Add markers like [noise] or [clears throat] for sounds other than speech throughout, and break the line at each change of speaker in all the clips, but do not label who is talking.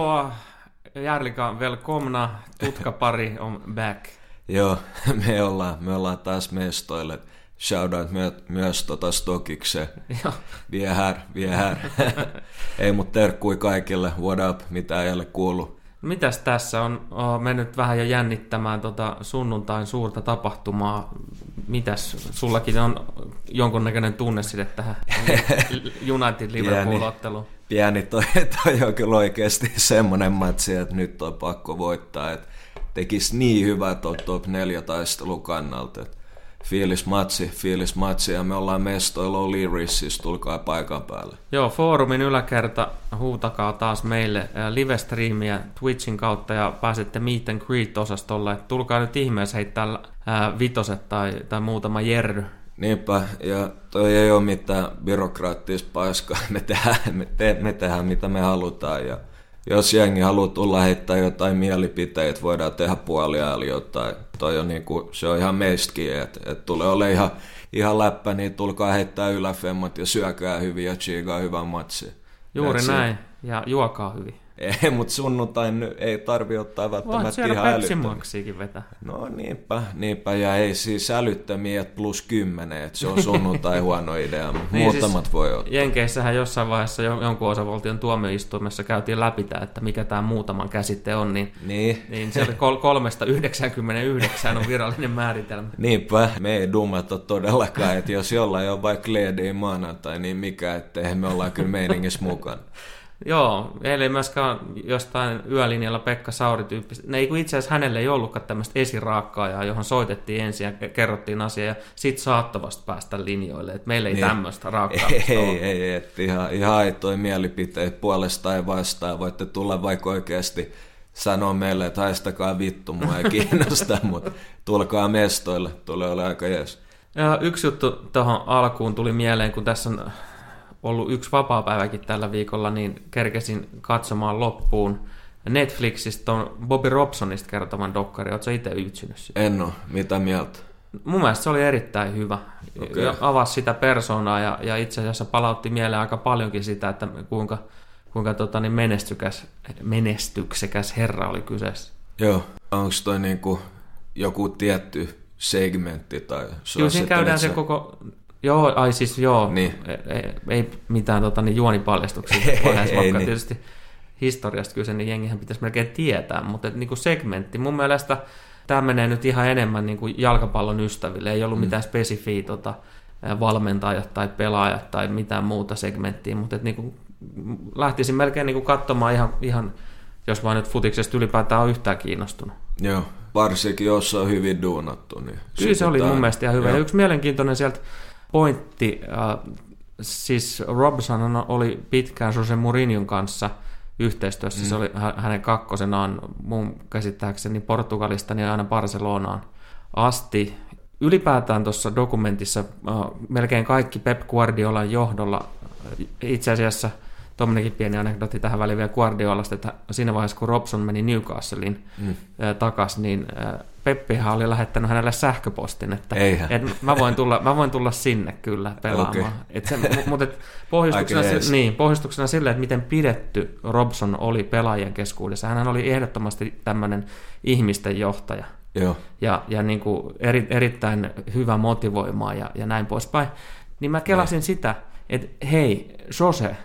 Tervetuloa. Järlika velkomna. Tutkapari on back.
Joo, [laughs] me ollaan, me ollaan taas mestoille. Shoutout my, myös tota Stokikse.
Joo.
Vie här, vie här. [laughs] Ei mut terkkui kaikille. What up? Mitä ei ole kuullut?
Mitäs tässä on, on mennyt vähän jo jännittämään tota sunnuntain suurta tapahtumaa. Mitäs, sullakin on jonkunnäköinen tunne sitten tähän [laughs] United Liverpool-otteluun?
Pieni toi, [laughs] toi on kyllä oikeasti semmoinen matsi, että nyt on pakko voittaa. Että tekisi niin hyvää tuon top 4 taistelun kannalta. Että fiilis matsi, fiilis matsi ja me ollaan mestoilla O'Leary's, siis tulkaa paikan päälle.
Joo, foorumin yläkerta huutakaa taas meille live-striimiä Twitchin kautta ja pääsette Meet and Greet-osastolle. Tulkaa nyt ihmeessä heittää ää, vitoset tai, tai muutama jerry.
Niinpä, ja toi ei ole mitään byrokraattista paiskaa. [laughs] Me tehdään, me, te, me tehdään mitä me halutaan ja jos jengi haluaa tulla heittää jotain mielipiteitä, voidaan tehdä puolia eli jotain. Toi on niinku, se on ihan meistäkin, että et tulee ole ihan, ihan läppä, niin tulkaa heittää yläfemmat ja syökää hyvin ja chiigaa hyvän matsi.
Juuri näin, ja juokaa hyvin.
Ei, mutta sunnuntain ei tarvi ottaa välttämättä
Voit
ihan
älyttömiä. vetää.
No niinpä, niinpä, ja ei siis älyttömiä, että plus kymmenen, että se on sunnuntai [laughs] huono idea, mutta niin muutamat siis voi ottaa.
Jenkeissähän jossain vaiheessa jonkun osavaltion tuomioistuimessa käytiin läpi tämä, että mikä tämä muutaman käsite on, niin,
niin.
niin se oli kol- kolmesta 99 on virallinen määritelmä. [laughs]
Niinpä, me ei dummat ole todellakaan, että jos jollain on vaikka Leedi maanantai, niin mikä, ettei me ollaan kyllä meiningissä mukana.
Joo, ei myöskään jostain yölinjalla Pekka Sauri tyyppistä. Ne ei itse asiassa hänelle ei ollutkaan tämmöistä esiraakkaajaa, johon soitettiin ensin ja kerrottiin asia ja sit saattavasti päästä linjoille. Et meillä ei niin. tämmöistä raakkaamista
Ei, ei, ei, et ihan, ihan aitoja mielipiteitä puolesta ja vastaan. Voitte tulla vaikka oikeasti sanoa meille, että haistakaa vittu, mua ei kiinnosta, [laughs] mutta tulkaa mestoille, tulee olla aika jees.
Ja yksi juttu tuohon alkuun tuli mieleen, kun tässä on ollut yksi vapaa-päiväkin tällä viikolla, niin kerkesin katsomaan loppuun Netflixistä on Bobby Robsonista kertoman dokkari. Oletko itse ytsynyt sitä?
En ole. Mitä mieltä?
Mun mielestä se oli erittäin hyvä. Okay. Avasi sitä persoonaa ja, ja itse asiassa palautti mieleen aika paljonkin sitä, että kuinka, kuinka tota, niin menestykäs, menestyksekäs herra oli kyseessä.
Joo. Onko toi niinku joku tietty segmentti tai
Kyllä siinä käydään se koko Joo, ai siis joo, niin. ei, ei mitään tota, niin juonipaljastuksia vaiheessa, [laughs] vaikka niin. tietysti historiasta kyse, niin jengihän pitäisi melkein tietää, mutta et, niin kuin segmentti, mun mielestä tämä menee nyt ihan enemmän niin kuin jalkapallon ystäville, ei ollut mm. mitään spesifiä tota, valmentajat tai pelaajat tai mitään muuta segmenttiä, mutta et, niin kuin, lähtisin melkein niin kuin katsomaan ihan, ihan, jos vaan nyt futiksesta ylipäätään on yhtään kiinnostunut.
Joo, varsinkin jos on hyvin duunattu. Niin
Kyllä se oli mun mielestä ihan hyvä. Ja yksi mielenkiintoinen sieltä pointti, äh, siis Robson oli pitkään Jose Mourinhon kanssa yhteistyössä, mm. se oli hänen kakkosenaan mun käsittääkseni Portugalista niin aina Barcelonaan asti. Ylipäätään tuossa dokumentissa äh, melkein kaikki Pep Guardiolan johdolla itse asiassa – tuommoinenkin pieni anekdoti tähän väliin vielä Guardiolasta, että siinä vaiheessa kun Robson meni Newcastlein mm. takaisin, niin Peppihän oli lähettänyt hänelle sähköpostin, että et mä, voin tulla, mä voin tulla sinne kyllä pelaamaan. Okay. Et se, mutta et pohjustuksena, niin, pohjustuksena sille, että miten pidetty Robson oli pelaajien keskuudessa. Hän oli ehdottomasti tämmöinen ihmisten johtaja.
Joo.
Ja, ja niin kuin eri, erittäin hyvä motivoimaa ja, ja näin poispäin. Niin mä kelasin ne. sitä, että hei, Jose,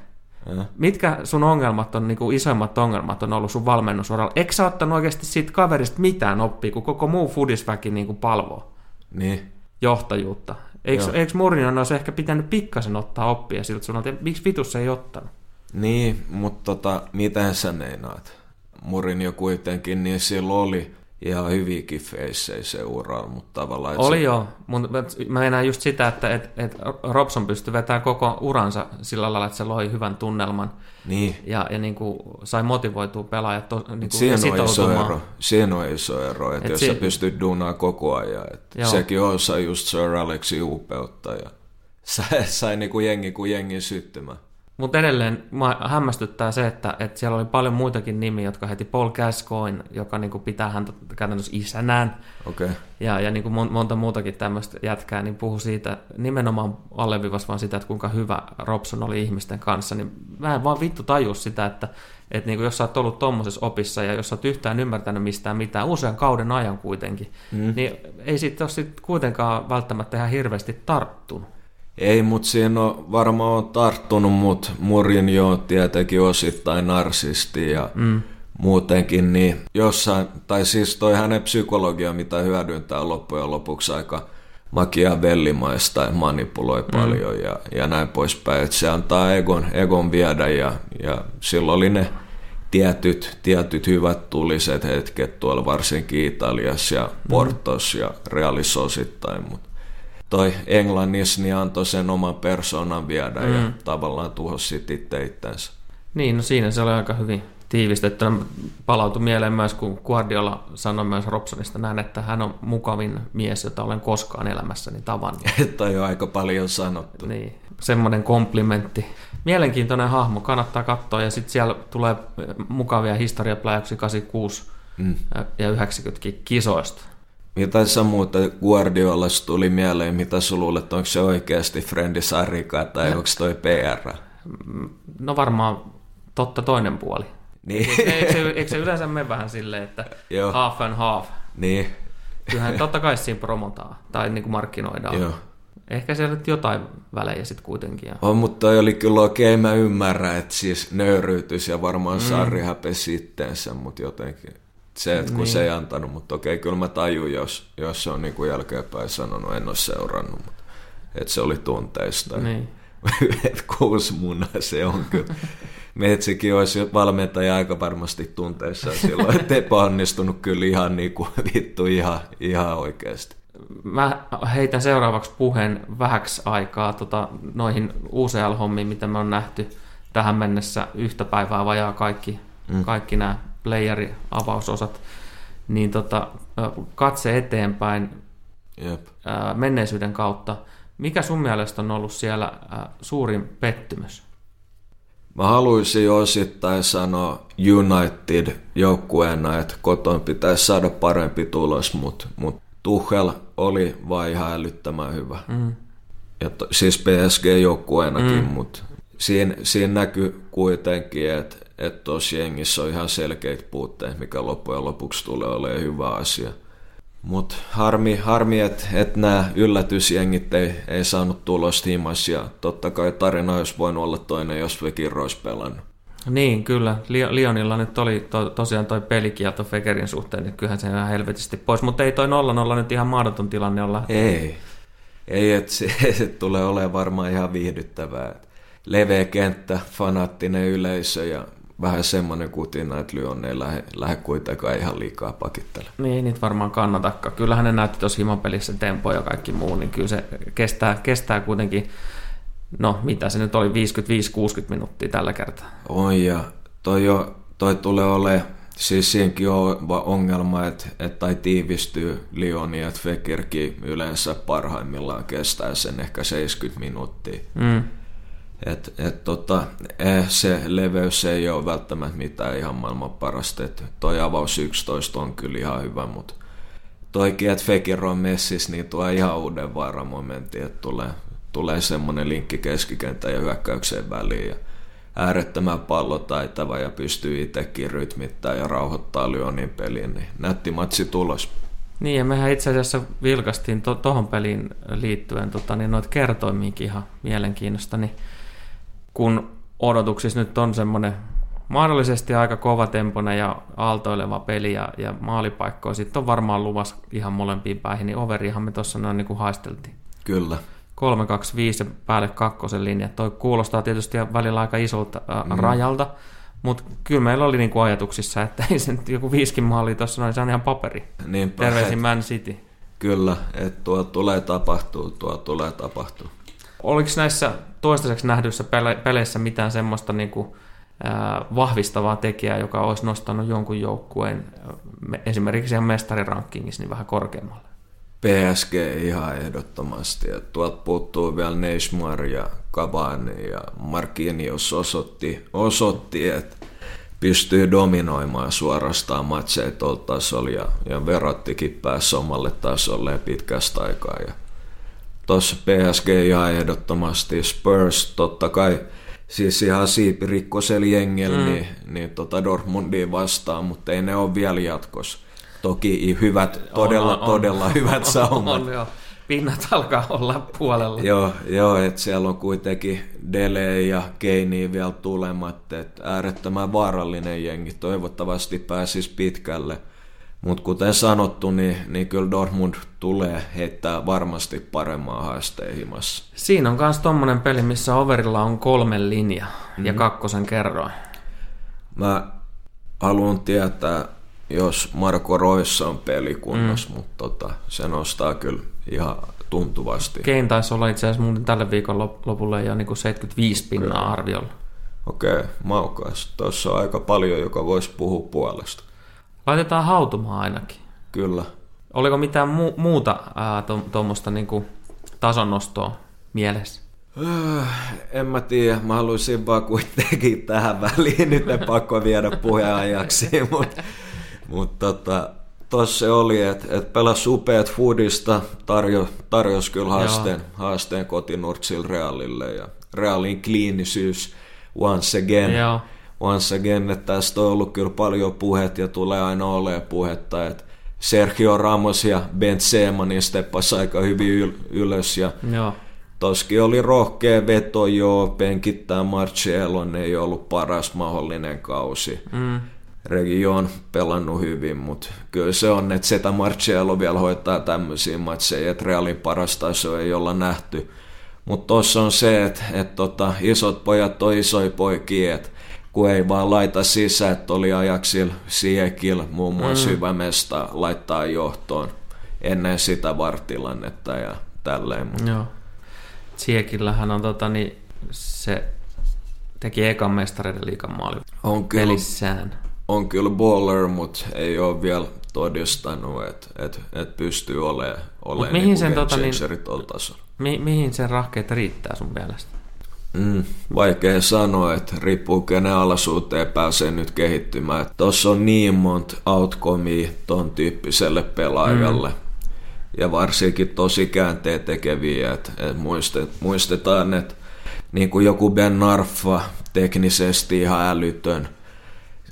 ja. Mitkä sun ongelmat on, niin kuin isoimmat ongelmat on ollut sun valmennusuralla? Eikö sä ottanut oikeasti siitä kaverista mitään oppia, kun koko muu fudisväki niin kuin palvoo
niin.
johtajuutta? Eikö, eikö Mourinho olisi ehkä pitänyt pikkasen ottaa oppia siltä sun, että miksi vitus ei ottanut?
Niin, mutta tota, miten sä meinaat? Mourinho kuitenkin, niin silloin oli ihan hyviäkin feissejä se uralla, mutta tavallaan...
Oli
se...
joo, mutta mä enää just sitä, että et, et Robson pystyi vetämään koko uransa sillä lailla, että se loi hyvän tunnelman.
Niin.
Ja, ja niin kuin sai motivoitua pelaajat to, niin kuin
Siinä on iso ero, Siinä on iso ero että et jos si- sä pystyt duunaan koko ajan. Että sekin osa just Sir Alexi upeutta ja [laughs] sai, sai niin kuin jengi kuin jengi syttymään.
Mutta edelleen mä hämmästyttää se, että, että siellä oli paljon muitakin nimiä, jotka heti Paul Gascoigne, joka niin kuin pitää häntä käytännössä isänään.
Okay.
Ja, ja niin kuin monta muutakin tämmöistä jätkää, niin puhu siitä nimenomaan alleviivas vaan sitä, että kuinka hyvä Robson oli ihmisten kanssa. Niin mä en vaan vittu taju sitä, että, että niin kuin jos sä oot ollut tuommoisessa opissa ja jos sä oot yhtään ymmärtänyt mistään mitään, usean kauden ajan kuitenkin, mm. niin ei siitä ole sit kuitenkaan välttämättä ihan hirveästi tarttunut.
Ei, mutta siinä on varmaan tarttunut, mutta Mourinho tietenkin osittain narsisti ja mm. muutenkin, niin jossain, tai siis toi hänen psykologia, mitä hyödyntää loppujen lopuksi aika makiavellimaista ja manipuloi mm. paljon ja, ja näin poispäin, että se antaa egon, egon viedä ja, ja silloin oli ne tietyt, tietyt hyvät tuliset hetket tuolla varsinkin Italiassa ja mm. Portos mm. ja Realissa osittain, mutta toi Englannissa niin antoi sen oman persoonan viedä mm. ja tavallaan tuhosi itse itseensä.
Niin, no siinä se oli aika hyvin tiivistetty. Palautui mieleen myös, kun Guardiola sanoi myös Robsonista näin, että hän on mukavin mies, jota olen koskaan elämässäni tavannut. [laughs]
Toi on aika paljon sanottu.
Niin, semmoinen komplimentti. Mielenkiintoinen hahmo, kannattaa katsoa ja sitten siellä tulee mukavia historiapläjäksi 86 mm. ja 90 kisoista.
Mitä sä muuta Guardiolasta tuli mieleen, mitä sä luulet, onko se oikeasti Frendi Sarika tai onko toi PR?
No varmaan totta toinen puoli. Niin. Eikö, se, eikö se yleensä mene vähän silleen, että Joo. half and half?
Niin.
Kyllähän totta kai siinä promotaan tai niin kuin markkinoidaan. Joo. Ehkä siellä nyt jotain välejä sitten kuitenkin.
On, mutta toi oli kyllä okei, okay, mä ymmärrän, että siis nöyryytys ja varmaan mm. Sarri häpesi itteensä, mutta jotenkin se, että kun niin. se ei antanut, mutta okei, kyllä mä tajun, jos, jos se on niin kuin jälkeenpäin sanonut, en ole seurannut, mutta että se oli tunteista. Niin. [laughs] että kuusi munaa se on kyllä. Metsikin olisi valmentaja aika varmasti tunteissa silloin, että epäonnistunut kyllä ihan niin kuin vittu ihan, ihan oikeasti.
Mä heitän seuraavaksi puheen vähäksi aikaa tota, noihin UCL-hommiin, mitä me on nähty tähän mennessä yhtä päivää vajaa kaikki, mm. kaikki nämä playeri-avausosat, niin tota, katse eteenpäin Jep. menneisyyden kautta. Mikä sun mielestä on ollut siellä suurin pettymys?
Mä haluaisin osittain sanoa United joukkueena, että koton pitäisi saada parempi tulos, mutta mut Tuchel oli vaan ihan älyttömän hyvä. Mm. Ja to, siis PSG-joukkueenakin, mm. mutta siinä, siinä näkyy kuitenkin, että että tuossa jengissä on ihan selkeitä puutteita, mikä loppujen lopuksi tulee olemaan hyvä asia. Mutta harmi, harmi että et nämä yllätysjengit ei, ei saanut tulosta himas ja totta kai tarina olisi voinut olla toinen, jos Fekir olisi pelannut.
Niin, kyllä. Lionilla nyt oli to, tosiaan toi pelikielto Fekerin suhteen, niin kyllähän se ihan helvetisti pois, mutta ei toi 0-0 nyt ihan mahdoton tilanne olla.
Ei, ei että se, [laughs] se tulee olemaan varmaan ihan viihdyttävää. Leveä kenttä, fanaattinen yleisö ja vähän semmoinen kutina, että Lyon ei lähde, lähde kuitenkaan ihan liikaa pakittele.
Niin, niitä varmaan kannatakaan. Kyllähän ne näytti tuossa himapelissä tempo ja kaikki muu, niin kyllä se kestää, kestää kuitenkin, no mitä se nyt oli, 55-60 minuuttia tällä kertaa.
On ja toi, jo, toi tulee olemaan, siis siinäkin on ongelma, että, että tai tiivistyy Lyoni, että Fekirkin yleensä parhaimmillaan kestää sen ehkä 70 minuuttia. Mm et, et tota, eh, se leveys ei ole välttämättä mitään ihan maailman parasta. Et toi avaus 11 on kyllä ihan hyvä, mutta toikin, että Fekir on messis, niin tuo ihan uuden vaaramomentin, että tulee, tulee semmoinen linkki keskikentän ja hyökkäykseen väliin. Ja äärettömän pallotaitava ja pystyy itsekin rytmittämään ja rauhoittaa Lyonin peliin, niin nätti matsi tulos.
Niin, ja mehän itse asiassa vilkastiin tuohon to- peliin liittyen tota, niin noita kertoimiinkin ihan mielenkiinnosta, niin kun odotuksissa nyt on semmoinen mahdollisesti aika kova tempona ja aaltoileva peli ja, ja maalipaikkoja sitten on varmaan luvassa ihan molempiin päihin, niin overihan me tuossa noin niin kuin haisteltiin.
Kyllä.
3, 2, 5 ja päälle kakkosen linja. Toi kuulostaa tietysti välillä aika isolta äh, mm. rajalta, mutta kyllä meillä oli niinku ajatuksissa, että ei se nyt joku viiskin maali tuossa noin, se on ihan paperi.
Niinpä,
Terveisin Man City.
Kyllä, että tuo tulee tapahtuu, tuo tulee tapahtuu.
Oliko näissä toistaiseksi nähdyissä peleissä mitään semmoista niin kuin, vahvistavaa tekijää, joka olisi nostanut jonkun joukkueen esimerkiksi ihan mestarirankingissa niin vähän korkeammalle?
PSG ihan ehdottomasti. Et tuolta puuttuu vielä Neymar ja Cavani ja Marquinhos osoitti, osoitti että pystyy dominoimaan suorastaan matseja tuolla tasolla ja, ja Verottikin pääsi omalle tasolle pitkästä aikaa. Ja tuossa PSG ihan ehdottomasti Spurs totta kai siis ihan siipirikkosella jengellä mm. niin, niin tota Dortmundia vastaan, mutta ei ne ole vielä jatkossa. Toki hyvät, todella, on, on, todella on, hyvät [laughs] saumat. On, on,
Pinnat alkaa olla puolella.
Joo, joo että siellä on kuitenkin Dele ja Keini vielä tulemat. Että äärettömän vaarallinen jengi. Toivottavasti pääsisi pitkälle. Mutta kuten sanottu, niin, niin kyllä Dortmund tulee heittää varmasti paremmaa haasteen himassa.
Siinä on myös tommonen peli, missä overilla on kolme linja mm-hmm. ja mhm. kakkosen kerroin.
Mä haluan tietää, jos Marko Roissa on pelikunnossa, mm. mutta tota, se nostaa kyllä ihan tuntuvasti.
Kein taisi olla itse asiassa muuten tälle viikon lopulle jo niin kuin 75 pinnaa okay. arviolla.
Okei, okay, maukas. Tuossa on aika paljon, joka voisi puhua puolesta.
Laitetaan hautumaan ainakin.
Kyllä.
Oliko mitään mu- muuta tuommoista niinku tasonnostoa mielessä?
Äh, en mä tiedä, mä haluaisin vaan kuitenkin tähän väliin, nyt en pakko viedä puheenajaksi, [laughs] mutta mut tota, tossa se oli, että et pelas upeat foodista, tarjo, tarjosi kyllä haasteen, haasteen kotinurtsil Realille ja Realin kliinisyys once again. Joo once again, että tästä on ollut kyllä paljon puhet ja tulee aina olemaan puhetta, että Sergio Ramos ja Benzema niin steppas aika hyvin yl- ylös ja Joo. Toskin oli rohkea veto, joo, penkittää Marcellon ei ollut paras mahdollinen kausi. Mm. Regi on pelannut hyvin, mutta kyllä se on, että Seta Marcello vielä hoitaa tämmöisiä matseja, että Realin paras taso ei olla nähty. Mutta tuossa on se, että, että tota, isot pojat on isoja poikia, että kun ei vaan laita sisään, että oli ajaksil Siekil muun muassa mm. hyvä mesta laittaa johtoon ennen sitä vartilannetta ja tälleen. Mutta.
Joo. Siekillähän on tota, niin, se teki ekan mestareiden liikan maali on kyllä, pelissään.
On kyllä baller, mutta ei ole vielä todistanut, että et, et pystyy olemaan ole mihin niin sen, tota, niin,
mi, mihin sen rahkeet riittää sun mielestä?
Mm, vaikea sanoa, että riippuu kenen alasuuteen pääsee nyt kehittymään. Tuossa on niin monta outcomea ton tyyppiselle pelaajalle. Mm. Ja varsinkin tosi käänteen tekeviä, että, että muistetaan, että niin kuin joku Ben Narfa teknisesti ihan älytön,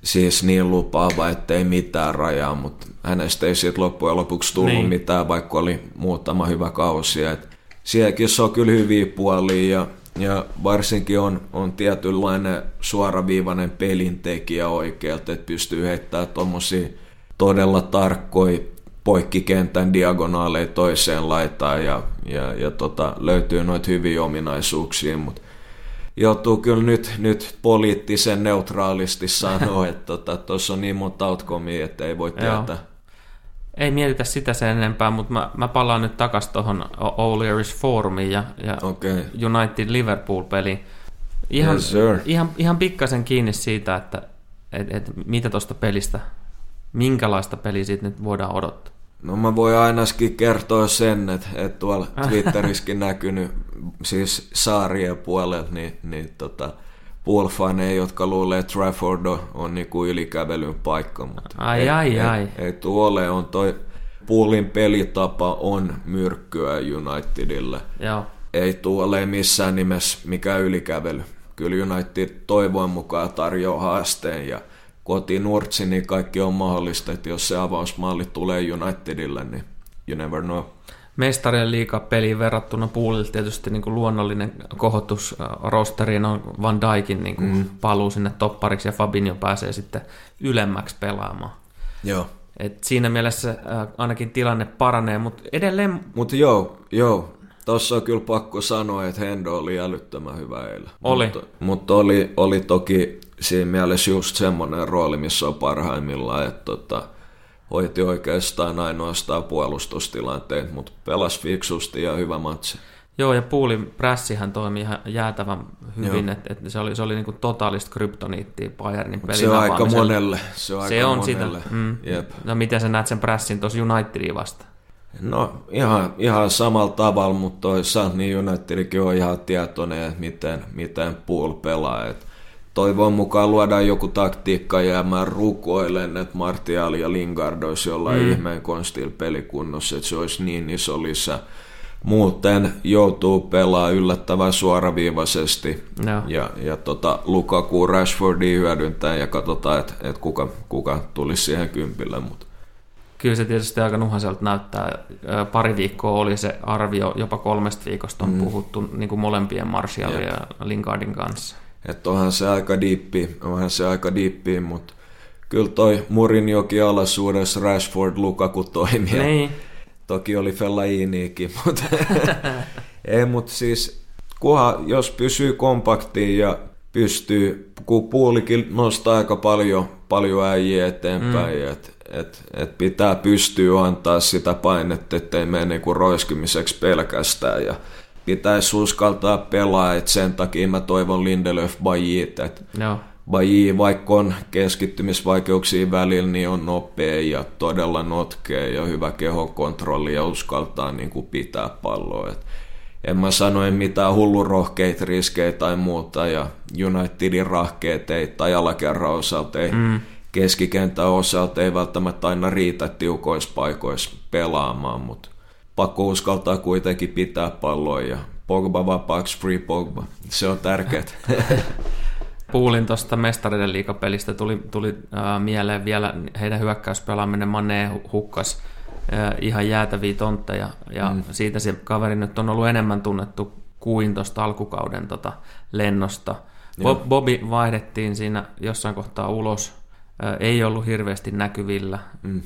siis niin lupaava, ettei mitään rajaa, mutta hänestä ei siitä loppujen lopuksi tullut niin. mitään, vaikka oli muutama hyvä kausi. Et sielläkin se on kyllä hyviä puolia ja ja varsinkin on, on tietynlainen suoraviivainen pelintekijä oikealta, että pystyy heittämään tuommoisia todella tarkkoja poikkikentän diagonaaleja toiseen laitaan ja, ja, ja tota, löytyy noita hyviä ominaisuuksia, mutta joutuu kyllä nyt, nyt poliittisen neutraalisti sanoa, että tuossa tota, on niin monta outcomea, että ei voi tietää
ei mietitä sitä sen enempää, mutta mä, mä palaan nyt takas tuohon O'Leary's Forumiin ja, ja okay. United Liverpool-peliin. Ihan, yes, ihan, ihan pikkasen kiinni siitä, että et, et, mitä tuosta pelistä, minkälaista peliä siitä nyt voidaan odottaa.
No mä voin ainakin kertoa sen, että, että tuolla [laughs] Twitterissäkin näkynyt siis saarien puolelta, niin, niin tota, poolfaneja, jotka luulee, että Trafford on, on niinku ylikävelyn paikka. Mutta
ai, ei, ai,
ei,
ai.
Ei, tuole on toi Poolin pelitapa on myrkkyä Unitedille.
Joo.
Ei tuole missään nimessä mikä ylikävely. Kyllä United toivon mukaan tarjoaa haasteen ja kotinurtsi, niin kaikki on mahdollista, että jos se avausmalli tulee Unitedille, niin you never know
mestarien liikapeliin verrattuna Poolille tietysti niin kuin luonnollinen kohotus rosteriin on Van Dijkin niin kuin mm. paluu sinne toppariksi ja Fabinho pääsee sitten ylemmäksi pelaamaan.
Joo.
Et siinä mielessä äh, ainakin tilanne paranee, mutta edelleen...
Mutta joo, joo, Tuossa on kyllä pakko sanoa, että Hendo oli älyttömän hyvä eilen.
Oli.
Mutta, mutta oli, oli toki siinä mielessä just semmoinen rooli, missä on parhaimmillaan, että tota, hoiti oikeastaan ainoastaan puolustustilanteet, mutta pelasi fiksusti ja hyvä matsi.
Joo, ja Puulin prässihän toimi ihan jäätävän hyvin, että et se oli, se oli niinku totaalista kryptoniittia Bayernin pelin
Se on aika monelle. Se on,
se
aika
on
monelle.
sitä. Mm. Jep. No miten sä näet sen prässin tuossa Unitedin vasta?
No ihan, ihan samalla tavalla, mutta toisaalta niin Unitedikin on ihan tietoinen, että miten, miten pool pelaa. Et toivon mukaan luodaan joku taktiikka jäämään rukoilen, että Martial ja Lingard olisi jollain mm. ihmeen konstilla pelikunnossa, että se olisi niin iso lisä. Muuten joutuu pelaa yllättävän suoraviivaisesti no. ja, ja tota, Lukaku Rashfordia hyödyntää ja katsotaan, että et kuka, kuka tulisi siihen kympille. Mutta
kyllä se tietysti aika nuhaselta näyttää. Pari viikkoa oli se arvio, jopa kolmesta viikosta on mm. puhuttu niin kuin molempien Martialin ja Lingardin kanssa.
Että onhan se aika diippi, onhan se aika diippi, mutta kyllä toi Murinjoki alaisuudessa Rashford Lukaku toimii. Niin. Toki oli Fellainiikin, [laughs] mutta [laughs] ei, mutta siis kunhan, jos pysyy kompaktiin ja pystyy, kun puulikin nostaa aika paljon, paljon äijiä eteenpäin, mm. että et, et pitää pystyä antaa sitä painetta, ettei mene niinku roiskimiseksi pelkästään ja pitäisi uskaltaa pelaa, että sen takia mä toivon Lindelöf Bajit, että no. Baji, vaikka on keskittymisvaikeuksia välillä, niin on nopea ja todella notkea ja hyvä kehokontrolli ja uskaltaa niin kuin pitää palloa. Et en mä sano en mitään hullurohkeita riskejä tai muuta ja Unitedin rahkeet ei tai alakerran osalta ei mm keskikentän osalta ei välttämättä aina riitä tiukoissa paikoissa pelaamaan, mutta pakko uskaltaa kuitenkin pitää palloa ja Pogba vapaaksi, free Pogba. Se on tärkeää. [laughs]
Puulin tuosta mestareiden liikapelistä tuli, tuli äh, mieleen vielä heidän hyökkäyspelaaminen. Mane hukkas äh, ihan jäätäviä tontteja ja mm. siitä se kaveri nyt on ollut enemmän tunnettu kuin tuosta alkukauden tota lennosta. Bob, Bobby vaihdettiin siinä jossain kohtaa ulos ei ollut hirveästi näkyvillä. Mm.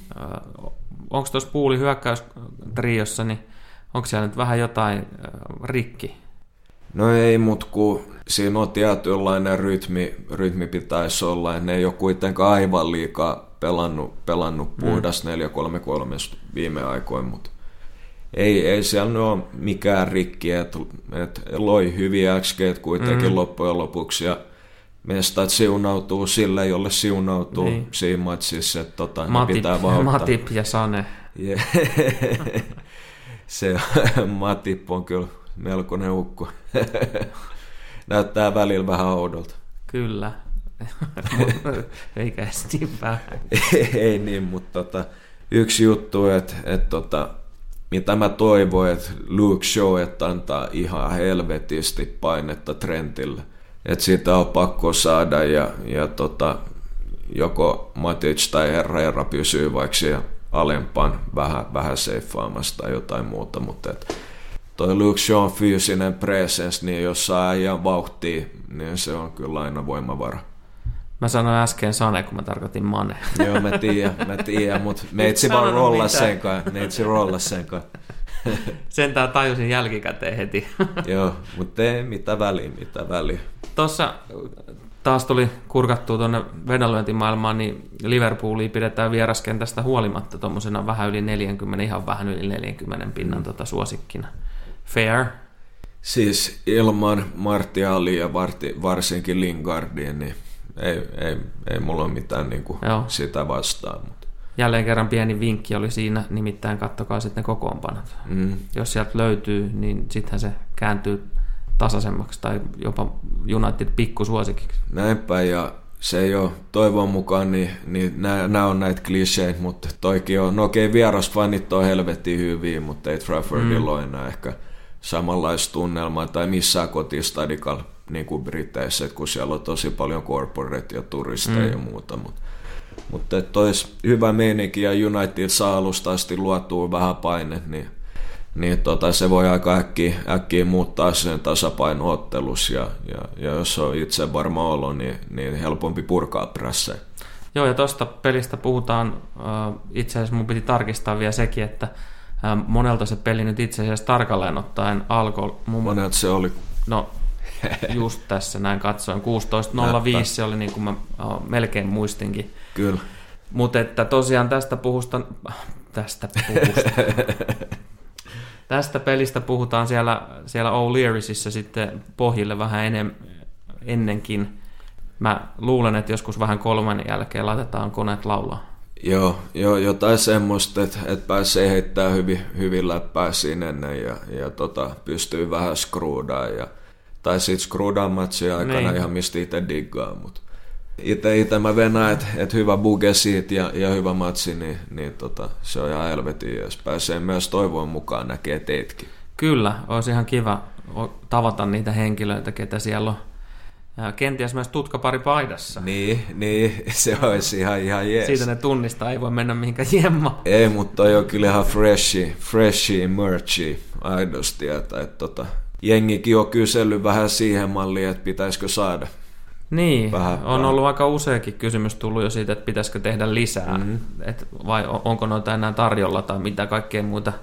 Onko tuossa puuli hyökkäystriossa, niin onko siellä nyt vähän jotain rikki?
No ei, mutta kun siinä on tietynlainen rytmi, rytmi pitäisi olla, ja ne ei ole kuitenkaan aivan liikaa pelannut, pelannut mm. puhdas mm. 433 viime aikoina, mutta ei, ei siellä ole mikään rikki, että et loi hyviä XG kuitenkin mm. loppujen lopuksi, ja mestat siunautuu sille, jolle siunautuu niin. siinä matsissa, että tota,
Matip, pitää vauhtaa. Matip ja Sane.
Yeah. [laughs] se Matip on kyllä melkoinen ukko. [laughs] Näyttää välillä vähän oudolta.
Kyllä. [laughs] Eikä niin vähän.
Ei niin, mutta tota, yksi juttu, että et, tota, mitä mä toivon, että Luke että antaa ihan helvetisti painetta Trentille – että siitä on pakko saada ja, ja tota, joko Matic tai Herra pysyy vaikka siellä alempaan vähän, vähän seiffaamassa tai jotain muuta, mutta et toi Luke Shaw fyysinen presence, niin jos saa äijän vauhtia, niin se on kyllä aina voimavara.
Mä sanoin äsken Sane, kun mä tarkoitin Mane. [laughs]
Joo, mä tiedän, mä tiedän, mutta meitsi vaan rolla sen kanssa, meitsi rolla sen kanssa.
Sentään tajusin jälkikäteen heti. [laughs]
Joo, mutta ei mitä väliä, mitä väliä.
Tuossa taas tuli kurkattua tuonne vedonlyöntimaailmaan, niin Liverpoolia pidetään vieraskentästä huolimatta tuommoisena vähän yli 40, ihan vähän yli 40 pinnan tota suosikkina. Fair?
Siis ilman Martialia ja varsinkin Lingardia, niin ei, ei, ei mulla ole mitään niin kuin sitä vastaan. Mutta.
Jälleen kerran pieni vinkki oli siinä, nimittäin kattokaa sitten kokoonpanot. Mm. Jos sieltä löytyy, niin sittenhän se kääntyy tasaisemmaksi tai jopa United pikkusuosikiksi.
Näinpä ja se ei ole toivon mukaan, niin, niin nämä on näitä kliseitä, mutta toikin on, no okei vierasfanit on helvetin hyviä, mutta ei Traffordilla mm. enää ehkä samanlaista tunnelmaa tai missään kotistadikalla niin kuin Briteissä, kun siellä on tosi paljon corporate ja turisteja mm. ja muuta, mutta mutta että olisi hyvä meininki ja United saa alusta asti luotua vähän paine, niin niin tota, se voi aika äkkiä, äkkiä muuttaa sen tasapainoottelus ja, ja, ja, jos on itse varma olo, niin, niin helpompi purkaa prässejä.
Joo, ja tuosta pelistä puhutaan, itse asiassa mun piti tarkistaa vielä sekin, että monelta se peli nyt itse asiassa tarkalleen ottaen alkoi.
Mun... Monelta se oli?
No, just tässä näin katsoin. 16.05 se oli niin kuin mä melkein muistinkin.
Kyllä.
Mutta että tosiaan tästä puhusta, tästä puhusta, [laughs] Tästä pelistä puhutaan siellä, siellä O'Learysissä sitten pohjille vähän enem, ennenkin. Mä luulen, että joskus vähän kolmen jälkeen laitetaan koneet laulaa.
Joo, joo jotain semmoista, että, että pääsee heittämään hyvin, hyvin läppää sinne ja, ja tota, pystyy vähän skruudaan. Ja, tai sitten skruudaan matsia aikana niin. ihan mistä itse diggaa, mutta itse, itse mä venään, että, että hyvä buge siitä ja, ja hyvä matsi, niin, niin tota, se on ihan helvetin, jos pääsee myös toivon mukaan näkee teitkin.
Kyllä, olisi ihan kiva tavata niitä henkilöitä, ketä siellä on ja kenties myös tutkapari paidassa.
Niin, niin, [laughs] se olisi ihan, ihan jees.
Siitä ne tunnistaa, ei voi mennä mihinkään jemma.
Ei, mutta toi on kyllä ihan freshi, freshi merchi aidosti, että, että tota, jengikin on kysellyt vähän siihen malliin, että pitäisikö saada.
Niin, vähän, on vähän. ollut aika useakin kysymys tullut jo siitä, että pitäisikö tehdä lisää, mm-hmm. Et vai onko noita enää tarjolla tai mitä kaikkea muita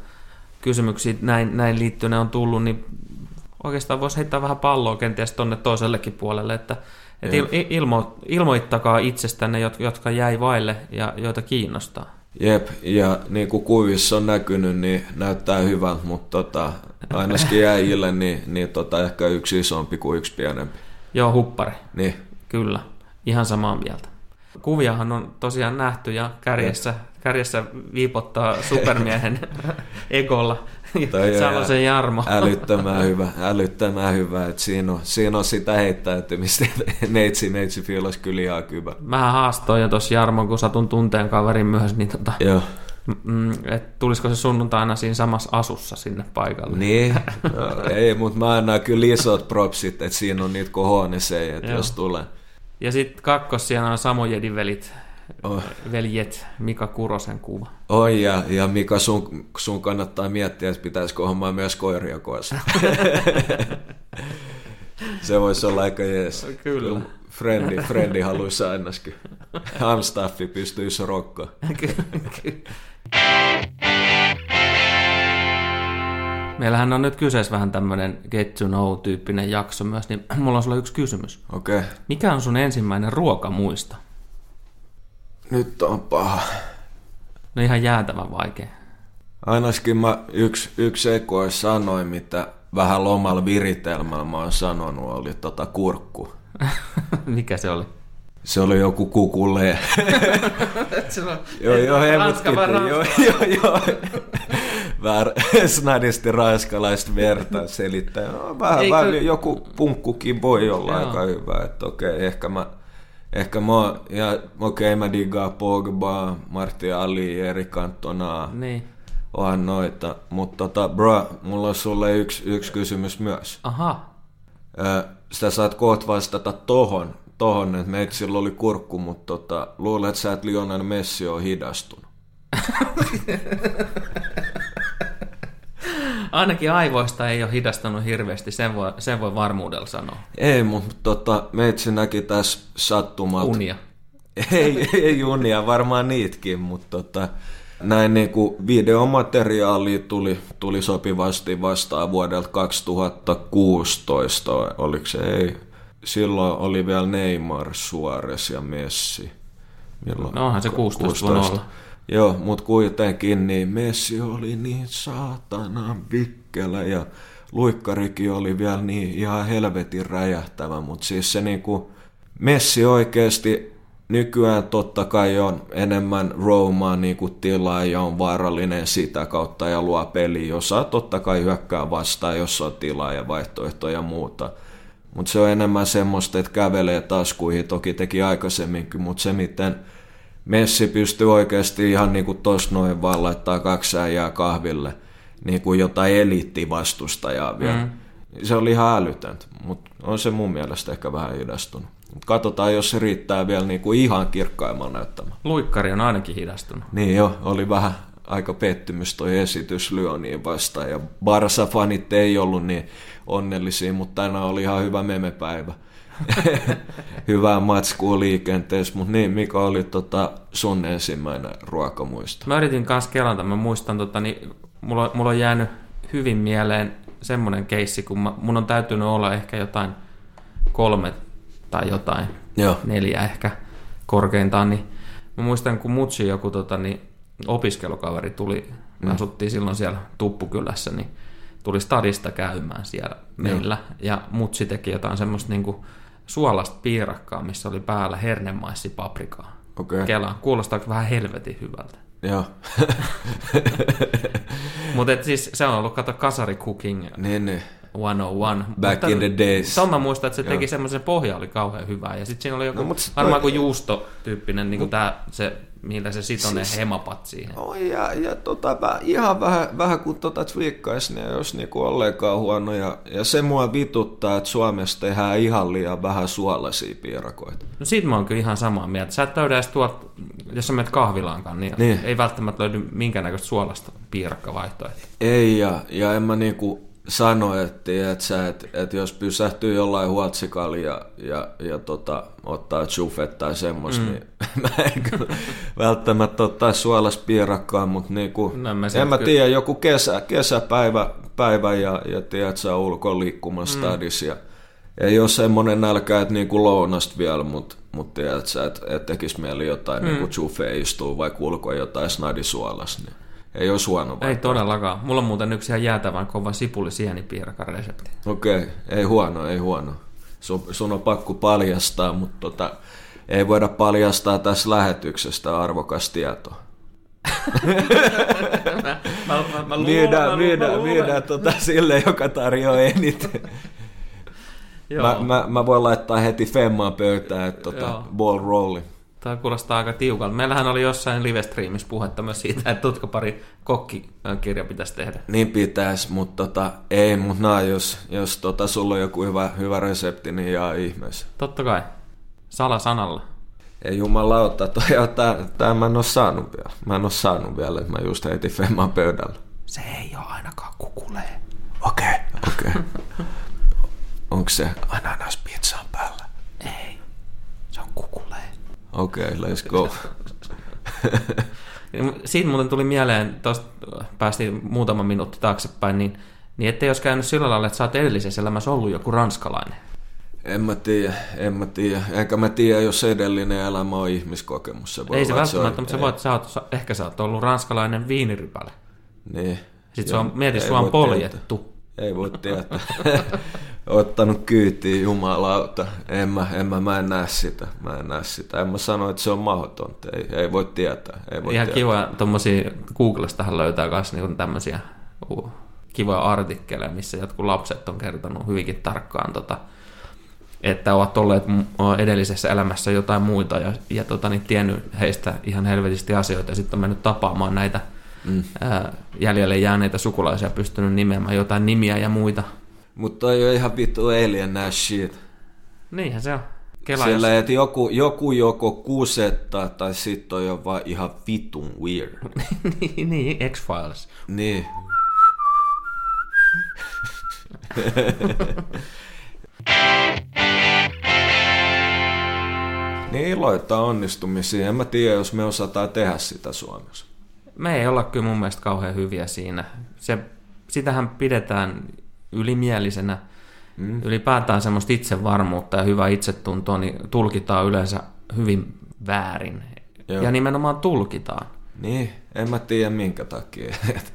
kysymyksiä näin, näin liittyen on tullut, niin oikeastaan voisi heittää vähän palloa kenties tuonne toisellekin puolelle, että, että il, ilmo, ilmoittakaa itsestänne, jotka jäi vaille ja joita kiinnostaa.
Jep, ja niin kuin kuvissa on näkynyt, niin näyttää hyvältä, mutta tota, ainakin jäijille niin, niin tota, ehkä yksi isompi kuin yksi pienempi.
Joo, huppari.
Niin.
Kyllä, ihan samaa mieltä. Kuviahan on tosiaan nähty ja kärjessä, kärjessä viipottaa supermiehen [laughs] egolla Salosen Jarmo. [laughs]
Älyttömän hyvä, älyttömän hyvä. Että siinä, on, siinä on sitä heittäytymistä. [laughs] Neitsi, neitsi fiilas kyllä ihan hyvä.
Mä haastoin jo tuossa Jarmo, kun satun tunteen kaverin myös, niin tota,
Joo.
Mm, et tulisiko se sunnuntaina siinä samassa asussa sinne paikalle?
Niin, no, [laughs] ei, mutta mä annan kyllä isot propsit, että siinä on niitä kohoneseja, että jos tulee.
Ja sitten kakkos siellä on Samojedin velit, oh. veljet, Mika Kurosen kuva.
Oi, ja, ja Mika, sun, sun kannattaa miettiä, että pitäisikö hommaa myös koiria koissa. [laughs] se voisi olla aika jees.
Kyllä.
Frendi, frendi haluaisi ainakin. Hamstaffi pystyisi rokkoon.
Meillähän on nyt kyseessä vähän tämmöinen get to know-tyyppinen jakso myös, niin [clears throat] mulla on sulle yksi kysymys.
Okei. Okay.
Mikä on sun ensimmäinen ruokamuista?
Nyt on paha.
No ihan jäätävän vaikea.
Ainakin mä yksi, yksi eko sanoin, mitä vähän lomalla viritelmällä mä oon sanonut, oli tota kurkku. [laughs]
Mikä se oli?
Se oli joku kukulee. [laughs] joo, joo,
ranska.
Joo, joo, joo. Vähän [laughs] snadisti ranskalaista verta selittää. No, vähän, Eikö... vähän joku punkkukin voi olla joo. aika hyvä. Että okei, okay, ehkä mä ehkä mä, ja okei okay, mä diggaan Pogba, Ali, Eri Cantona.
Niin.
Onhan noita. Mutta tota, bro, mulla on sulle yksi, yksi kysymys myös.
Aha.
Sitä saat kohta vastata tohon, tohon että meitsillä oli kurkku, mutta tota, luulet, että sä et Lionel Messi on hidastunut. [laughs]
Ainakin aivoista ei ole hidastanut hirveästi, sen voi, sen voi varmuudella sanoa.
Ei, mutta tota, meitsi näki tässä sattumalta.
Unia. [laughs]
ei, ei unia, varmaan niitkin, mutta tota, näin niin kuin videomateriaali tuli, tuli sopivasti vastaan vuodelta 2016, oliko se ei? Silloin oli vielä Neymar, Suarez ja Messi.
Milloin? No onhan se 16, 16.
Joo, mutta kuitenkin niin Messi oli niin saatana vikkelä ja luikkarikin oli vielä niin ihan helvetin räjähtävä, mutta siis se niinku, Messi oikeasti nykyään totta kai on enemmän Romaa niinku tilaa ja on vaarallinen sitä kautta ja luo peli, jossa totta kai hyökkää vastaan, jos on tilaa ja vaihtoehtoja ja muuta. Mutta se on enemmän semmoista, että kävelee taskuihin, toki teki aikaisemminkin, mutta se miten Messi pystyy oikeasti ihan niin kuin tossa noin vaan laittaa kaksi äijää kahville niin kuin jotain eliittivastustajaa vielä. Mm. Se oli ihan älytöntä, mutta on se mun mielestä ehkä vähän hidastunut. Katsotaan, jos se riittää vielä niin kuin ihan kirkkaimmalla näyttämään.
Luikkari on ainakin hidastunut.
Niin jo, oli vähän aika pettymys toi esitys Lyoniin vastaan. Ja Barsa-fanit ei ollut niin onnellisia, mutta tänään oli ihan hyvä memepäivä. [laughs] hyvää matskua liikenteessä, mutta niin, mikä oli tota sun ensimmäinen ruokamuisto?
Mä yritin kanssa kelata, mä muistan, tota, niin, mulla, mulla on jäänyt hyvin mieleen semmoinen keissi, kun mä, mun on täytynyt olla ehkä jotain kolme tai jotain,
Joo.
neljä ehkä korkeintaan, niin mä muistan, kun Mutsi joku tota, niin opiskelukaveri tuli, me mm. asuttiin silloin siellä Tuppukylässä, niin tuli stadista käymään siellä meillä, Joo. ja Mutsi teki jotain semmoista niinku suolasta piirakkaa, missä oli päällä hernemaissi paprikaa.
Okei.
Kela. Kuulostaako vähän helvetin hyvältä?
Joo. [laughs]
Mutta siis se on ollut, kato, Kasari Cooking
niin, niin.
101.
Back
Mutta
in the days.
Tuon mä muistan, että se teki semmoisen pohja oli kauhean hyvää. Ja sitten siinä oli joku,
No,
varmaan
toi-
kuin juusto-tyyppinen, niin kuin tää, se, millä se sitone
Siis-
hemapat siihen.
Oh, ja, ja tota, ihan vähän, vähän kun tota twiikkaisi, niin olisi niinku ollenkaan huono. Ja, ja se mua vituttaa, että Suomessa tehdään ihan liian vähän suolaisia piirakoita.
No siitä mä oon kyllä ihan samaa mieltä. Sä et löydä edes tuolta, jos sä menet kahvilaankaan, niin,
Niin.
ei välttämättä löydy minkäännäköistä suolasta piirakkavaihtoehtoa.
Ei, ja, ja en mä niinku sano, että, et sä, et, et jos pysähtyy jollain huotsikalla ja, ja, ja tota, ottaa chufet tai semmos, mm. niin [laughs] mä en kyllä välttämättä ottaisi suolas piirakkaa, mutta niinku,
No en mä
en mä
kyllä-
tiedä, joku kesä, kesäpäivä päivä ja, ja tiedät sä ulkon liikkumassa mm. stadis ja ei ole semmoinen nälkä, että niinku lounasta vielä, mutta mut tiedät sä, että et tekisi mieli jotain mm. niinku chufe istuu vai ulkoa jotain snadisuolas, niin ei olisi huono
Ei todellakaan. Mulla on muuten yksi ihan jäätävän kova sipuli sienipiirakan resepti.
Okei, ei huono, ei huono. Sun, sun on pakko paljastaa, mutta tota, ei voida paljastaa tässä lähetyksestä arvokas tieto. [laughs]
mä, mä, mä,
Viedään, viedään, viedään tota sille, joka tarjoaa eniten. [laughs]
Joo.
Mä, mä, mä voin laittaa heti femmaa pöytään, että tota, ball rolli.
Tämä kuulostaa aika tiukalta. Meillähän oli jossain live-streamissä puhetta myös siitä, että tutkapari kokkikirja pitäisi tehdä.
Niin pitäisi, mutta tota, ei, mutta naa, jos, jos tota, sulla on joku hyvä, hyvä resepti, niin jaa ihmeessä.
Totta kai. Salasanalla.
Ei jumalauta, toi on tää, tää mä en oo saanut vielä. Mä en oo saanut vielä, että mä just heitin femman pöydällä.
Se ei ole ainakaan kukulee.
Okei, okay, okei. Okay. Onko se ananas pizzan päällä?
Ei. Se on kukulee.
Okei, okay, let's go.
Siitä muuten tuli mieleen, tuosta päästiin muutama minuutti taaksepäin, niin, niin ettei olisi käynyt sillä lailla, että sä oot edellisessä elämässä ollut joku ranskalainen.
En mä tiedä, en mä tiedä. Enkä mä tiedä, jos edellinen elämä on ihmiskokemus. Se voi
ei se välttämättä,
on-
mutta sä voit, sä oot, ehkä sä oot ollut ranskalainen viinirypäle.
Niin.
Sitten
Joo,
sua, mieti, sua on poljettu.
tietää. Ei voi tietää. [laughs] Ottanut kyytiin, jumalauta. En mä, en mä, mä en näe sitä. Mä en näe sitä. En mä sano, että se on mahdotonta. Ei, ei voi tietää. Ei voi
Ihan
tietää.
kiva, tommosia, Googlestahan löytää myös niinku tämmöisiä uh, kivoja artikkeleja, missä jotkut lapset on kertonut hyvinkin tarkkaan, tota, että ovat olleet edellisessä elämässä jotain muita ja, ja tota, niin tiennyt heistä ihan helvetisti asioita ja sitten on mennyt tapaamaan näitä mm. ää, jäljelle jääneitä sukulaisia pystynyt nimeämään jotain nimiä ja muita.
Mutta toi on ihan vittu alien ass shit.
Niinhän se on. Kela, jos,
Sillä, että joku, joku joko kusettaa tai sitten on jo vaan ihan vitun weird. [laughs]
niin, niin, X-Files.
Niin. [laughs] niin iloita onnistumisia. En mä tiedä, jos me osataan tehdä sitä Suomessa.
Me ei olla kyllä mun mielestä kauhean hyviä siinä. Se, sitähän pidetään ylimielisenä. Mm. Ylipäätään semmoista itsevarmuutta ja hyvää itsetuntoa niin tulkitaan yleensä hyvin väärin.
Joo.
Ja nimenomaan tulkitaan.
Niin, en mä tiedä minkä takia. [laughs] Et,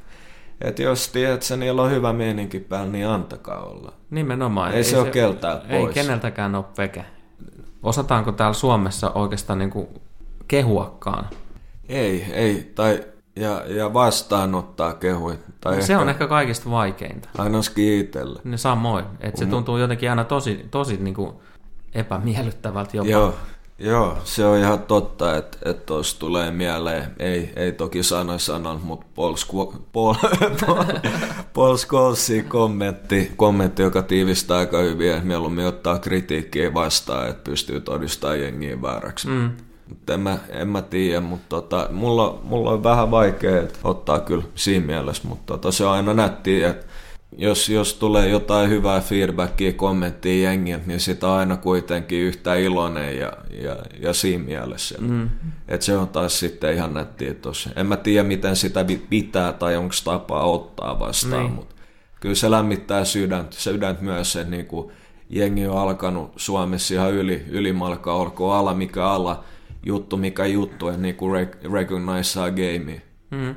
et jos tiedät, että niillä on hyvä meininki päällä, niin antakaa olla.
Nimenomaan.
Ei se ole keltään
Ei
pois.
keneltäkään ole veke. Osataanko täällä Suomessa oikeastaan niin kuin kehuakaan?
Ei, ei, tai ja, ja vastaanottaa kehuja. Tai
Se on ehkä kaikista vaikeinta.
Ainakin itselle.
Ne samoin. Että se tuntuu jotenkin aina tosi, tosi niin kuin epämiellyttävältä jopa.
Joo, joo, se on ihan totta, että, että tuossa tulee mieleen, ei, ei toki sana sanan, mutta Paul, Squ- Paul, Paul, Paul kommentti, kommentti, joka tiivistää aika hyvin, että mieluummin ottaa kritiikkiä vastaan, että pystyy todistamaan jengiä vääräksi. Mm. Mutta en mä, en mä tiedä, mutta tota, mulla, mulla on vähän vaikea että ottaa kyllä siinä mielessä, mutta tota, se on aina nättiä, että jos, jos tulee jotain hyvää feedbackia, kommenttia jengiltä, niin sitä on aina kuitenkin yhtä iloinen ja, ja, ja siinä mielessä. Mm. Et se on taas sitten ihan nättiä tossa. En mä tiedä, miten sitä pitää tai onko tapaa ottaa vastaan,
Niin.
mutta kyllä se lämmittää sydäntä, sydäntä myös, että niinku jengi on alkanut Suomessa ihan yli, ylimalkaa, olkoon ala mikä ala, juttu mikä juttu, että niinku rec- recognizeaa gamea.
Mm.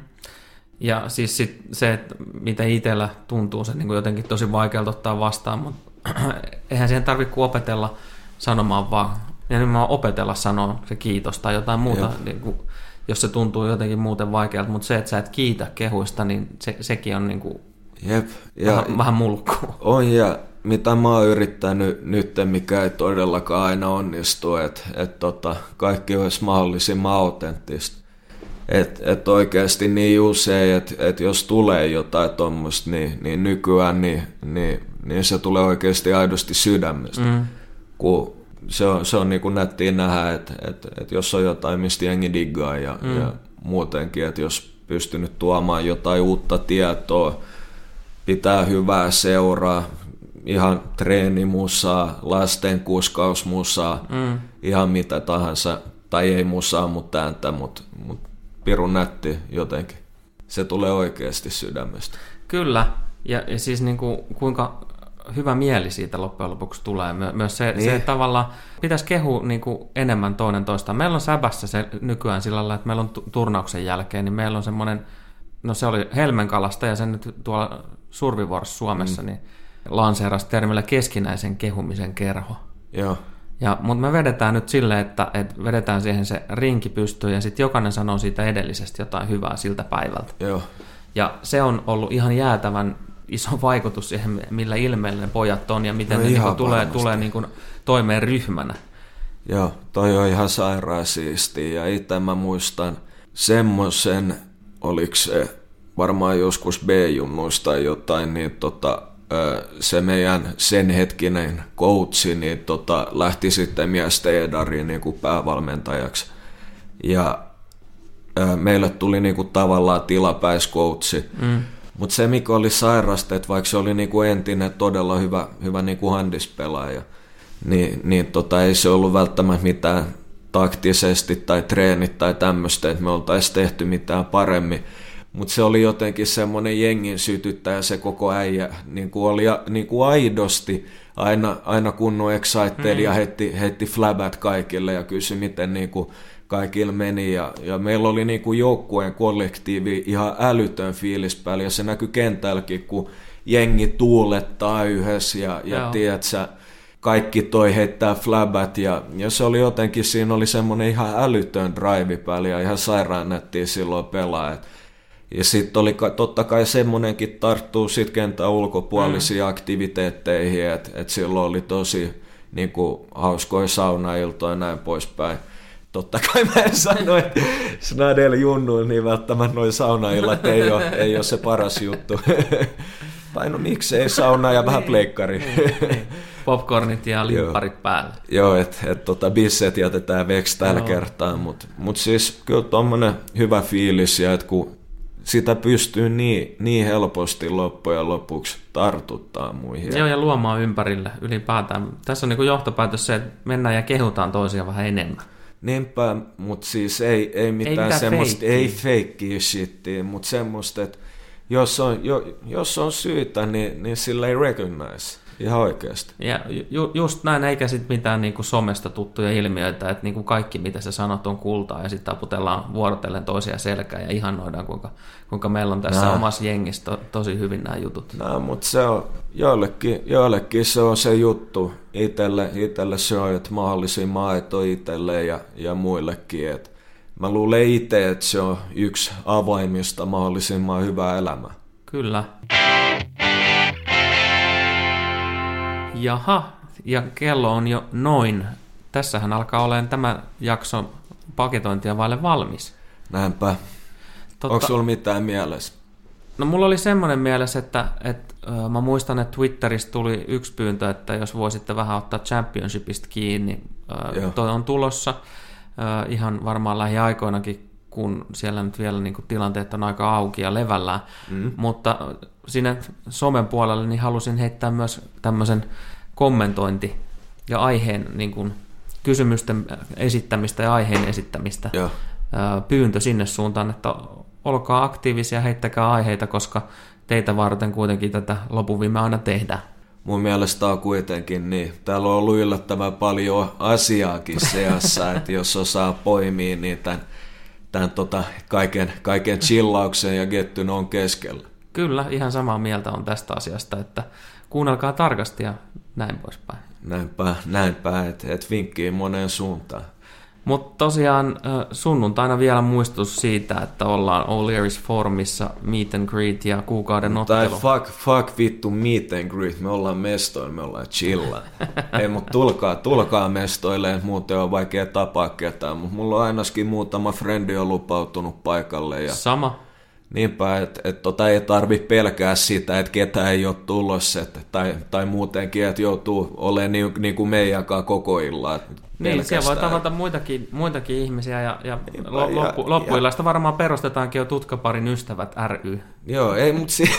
Ja siis sit se, että miten itsellä tuntuu se niin kuin jotenkin tosi vaikealta ottaa vastaan, mutta [clears throat] eihän siihen tarvitse opetella sanomaan vaan ja nimenomaan opetella sanoa se kiitos tai jotain muuta, niin kuin, jos se tuntuu jotenkin muuten vaikealta, mutta se, että sä et kiitä kehuista, niin se, sekin on niin kuin
Jep. Ja
vähän, vähän mulkku.
On ja mitä mä oon yrittänyt nyt, mikä ei todellakaan aina onnistu, että et tota, kaikki olisi mahdollisimman autenttista. Että et oikeasti niin usein, että et jos tulee jotain tuommoista, niin, niin nykyään niin, niin, niin se tulee oikeasti aidosti sydämestä. Mm. Kun se on, se on niin kuin nättiä nähdä, että et, et jos on jotain, mistä jengi diggaa ja, mm. ja muutenkin, että jos pystynyt tuomaan jotain uutta tietoa, pitää hyvää seuraa, ihan treenimusaa, lasten kuskausmusaa, mm. ihan mitä tahansa, tai ei musaa, mutta ääntä, mutta, mutta pirun nätti jotenkin. Se tulee oikeasti sydämestä.
Kyllä, ja, ja siis niin kuin, kuinka hyvä mieli siitä loppujen lopuksi tulee. Myös se, niin. se tavalla pitäisi kehua niin kuin enemmän toinen toista. Meillä on säbässä se nykyään sillä lailla, että meillä on turnauksen jälkeen, niin meillä on semmoinen, no se oli helmenkalasta ja sen nyt tuolla Survivors Suomessa, mm. niin lanseerasi termillä keskinäisen kehumisen kerho.
Joo.
Ja, mutta me vedetään nyt silleen, että, että vedetään siihen se rinki pystyyn ja sitten jokainen sanoo siitä edellisestä jotain hyvää siltä päivältä.
Joo.
Ja se on ollut ihan jäätävän iso vaikutus siihen, millä ilmeellä ne pojat on ja miten no ne niin tulee, tulee niin kuin toimeen ryhmänä.
Joo, toi on ihan sairaan siistiä ja itse mä muistan semmoisen, oliko se varmaan joskus B-junnuista tai jotain, niin tota, se meidän sen hetkinen coachi niin tota, lähti sitten miesten edariin niin kuin päävalmentajaksi. Ja meille tuli niin kuin tavallaan tilapäiskoutsi. Mm. Mutta se, mikä oli sairasta, että vaikka se oli niin kuin entinen todella hyvä, hyvä niin kuin handispelaaja, niin, niin tota, ei se ollut välttämättä mitään taktisesti tai treenit tai tämmöistä, että me oltaisiin tehty mitään paremmin mutta se oli jotenkin semmoinen jengin sytyttäjä se koko äijä, niin kuin oli niin kuin aidosti. Aina, aina kunnon excited mm. ja heitti, heitti flabat kaikille ja kysyi miten niin kuin kaikille meni. Ja, ja meillä oli niin kuin joukkueen kollektiivi ihan älytön fiilis päällä. Ja se näkyi kentälläkin, kun jengi tuulettaa yhdessä ja, ja tiedätkö, kaikki toi heittää flabat ja, ja se oli jotenkin, siinä oli semmoinen ihan älytön drive päällä ja ihan sairaan nättiä silloin pelaa, että ja sitten oli totta kai semmoinenkin tarttuu sitten kentän ulkopuolisiin mm. aktiviteetteihin, että et silloin oli tosi niin kuin, hauskoja saunailtoja ja näin poispäin. Totta kai mä en sano, että Snadel junnuin niin välttämättä noin saunaillat ei ole, ei ole se paras juttu. [laughs] tai no miksei sauna ja vähän pleikkari. Niin,
niin. Popcornit ja limpparit päälle.
Joo, että et, tota, bisset jätetään veksi tällä kertaa, mutta mut siis kyllä tuommoinen hyvä fiilis ja että kun sitä pystyy niin, niin helposti loppujen lopuksi tartuttaa muihin.
Joo, ja luomaan ympärille ylipäätään. Tässä on niin johtopäätös se, että mennään ja kehutaan toisia vähän enemmän.
Niinpä, mutta siis ei, ei mitään, ei mitään semmoista, feikkiä. ei feikkiä shittiä, mutta semmoista, että jos on, jo, jos on syytä, niin, niin sillä ei recognize. Ihan oikeasti.
Ja ju, just näin, eikä sitten mitään niinku somesta tuttuja ilmiöitä, että niinku kaikki mitä sä sanot on kultaa ja sitten taputellaan vuorotellen toisia selkää ja ihannoidaan kuinka, kuinka meillä on tässä Nää. omassa jengissä to, tosi hyvin nämä jutut.
No, mutta se on, joillekin, joillekin se on se juttu. Itelle, itelle se on, että mahdollisimman aito itselle ja, ja muillekin. Et mä luulen itse, että se on yksi avaimista mahdollisimman hyvää elämää.
Kyllä. Jaha, ja kello on jo noin. Tässähän alkaa olemaan tämä jakso paketointia vaille valmis.
Näinpä. Totta, Onko sulla mitään mielessä?
No mulla oli semmoinen mielessä, että, että äh, mä muistan, että Twitteristä tuli yksi pyyntö, että jos voisitte vähän ottaa Championshipista kiinni. Äh, toi on tulossa ihan varmaan lähiaikoinakin, kun siellä nyt vielä niin kuin, tilanteet on aika auki ja levällään. Mm. Mutta sinne somen puolelle niin halusin heittää myös tämmöisen kommentointi ja aiheen niin kuin, kysymysten esittämistä ja aiheen esittämistä
Joo.
pyyntö sinne suuntaan, että olkaa aktiivisia, heittäkää aiheita, koska teitä varten kuitenkin tätä lopuvimme aina tehdään.
Mun mielestä on kuitenkin niin. Täällä on ollut yllättävän paljon asiaakin seassa, että jos osaa poimia niin tämän, tämän tota, kaiken, kaiken chillauksen ja gettyn on keskellä.
Kyllä, ihan samaa mieltä on tästä asiasta, että kuunnelkaa tarkasti ja näin poispäin.
näinpä, näinpä että et vinkkii moneen suuntaan.
Mutta tosiaan sunnuntaina vielä muistutus siitä, että ollaan O'Leary's Forumissa meet and greet ja kuukauden ottelu.
Tai fuck, fuck vittu meet and greet, me ollaan mestoilla, me ollaan chilla. [laughs] Ei mut tulkaa, tulkaa mestoille, muuten on vaikea tapaa ketään, mutta mulla on ainakin muutama frendi on lupautunut paikalle. Ja...
Sama.
Niinpä, että et tota ei tarvi pelkää sitä, että ketään ei ole tulossa, et, tai, tai muutenkin, että joutuu olemaan niin, niin kuin meidänkaan koko illan.
Niin, siellä voi tavata muitakin, muitakin ihmisiä ja, ja, loppu, loppuillasta varmaan perustetaankin jo Tutkaparin ystävät ry.
Joo, ei, mutta si-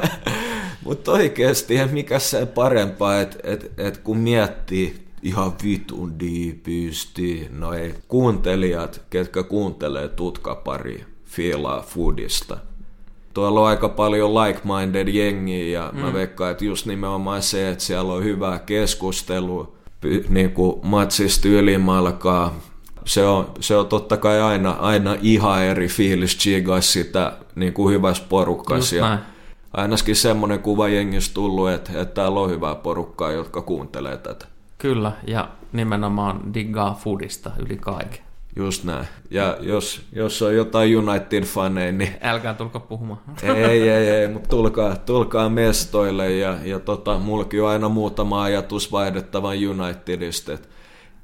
[laughs] mut oikeasti mikä se parempaa, että et, et kun miettii ihan vitun diipisti, no ei, kuuntelijat, ketkä kuuntelee Tutkaparia, fiilaa foodista. Tuolla on aika paljon like-minded jengiä ja mm. mä veikkaan, että just nimenomaan se, että siellä on hyvää keskustelua, niin kuin matsista ylimalkaa. Se on, se on totta kai aina, aina ihan eri fiilis chigas sitä niin kuin hyvässä porukassa. Ja ainakin semmoinen kuva jengissä tullut, että, että täällä on hyvää porukkaa, jotka kuuntelee tätä.
Kyllä, ja nimenomaan diggaa foodista yli kaiken.
Just näin. Ja jos, jos on jotain United-faneja, niin...
Älkää tulko puhumaan.
ei, ei, ei, mutta tulkaa, tulkaa mestoille ja, ja tota, mullakin on aina muutama ajatus vaihdettavan Unitedista,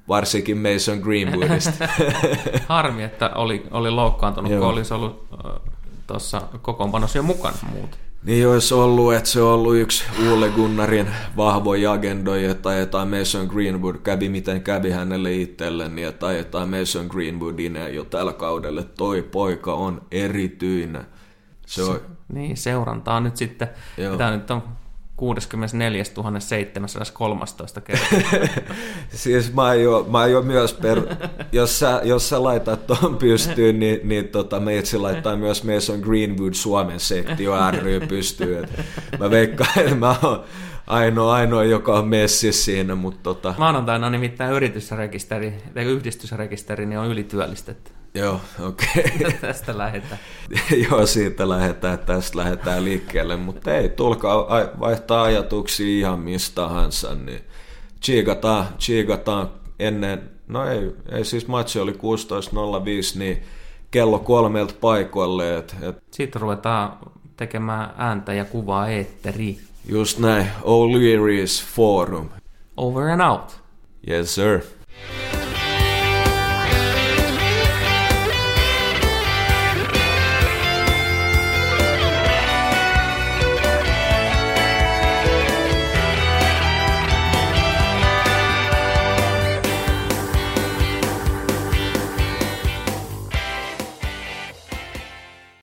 varsinkin Mason Greenwoodista. [laughs]
Harmi, että oli, oli loukkaantunut, Joo. kun olisi ollut tuossa kokoonpanossa jo mukana muuten.
Niin olisi ollut, että se on ollut yksi Ulle Gunnarin vahvoja agendoja, että ajetaan Mason Greenwood, kävi miten kävi hänelle itselle, niin että ajetaan Mason Greenwoodin jo tällä kaudella. Toi poika on erityinen.
Se on... Niin, seurantaa nyt sitten. Joo. Tämä nyt on 64 713 kertaa.
siis mä aion, mä aion myös, per, [laughs] jos, sä, jos sä laitat tuon pystyyn, niin, niin tota, me itse laittaa myös Mason Greenwood Suomen sektio ry pystyyn. mä veikkaan, että mä oon ainoa, ainoa, joka on messi siinä. Mutta tota...
Maanantaina on nimittäin yritysrekisteri, tai yhdistysrekisteri, niin on ylityöllistetty.
Joo, okei. Okay. [laughs]
tästä lähdetään. [laughs]
Joo, siitä lähdetään, tästä lähdetään liikkeelle, mutta ei, tulkaa vaihtaa ajatuksia ihan mistä tahansa, niin chiikataan, chiikataan ennen, no ei, ei siis matchi oli 16.05, niin kello kolmelta paikoille. Et, et...
Sitten ruvetaan tekemään ääntä ja kuvaa eetteri.
Just näin, O'Leary's Forum.
Over and out.
Yes, sir.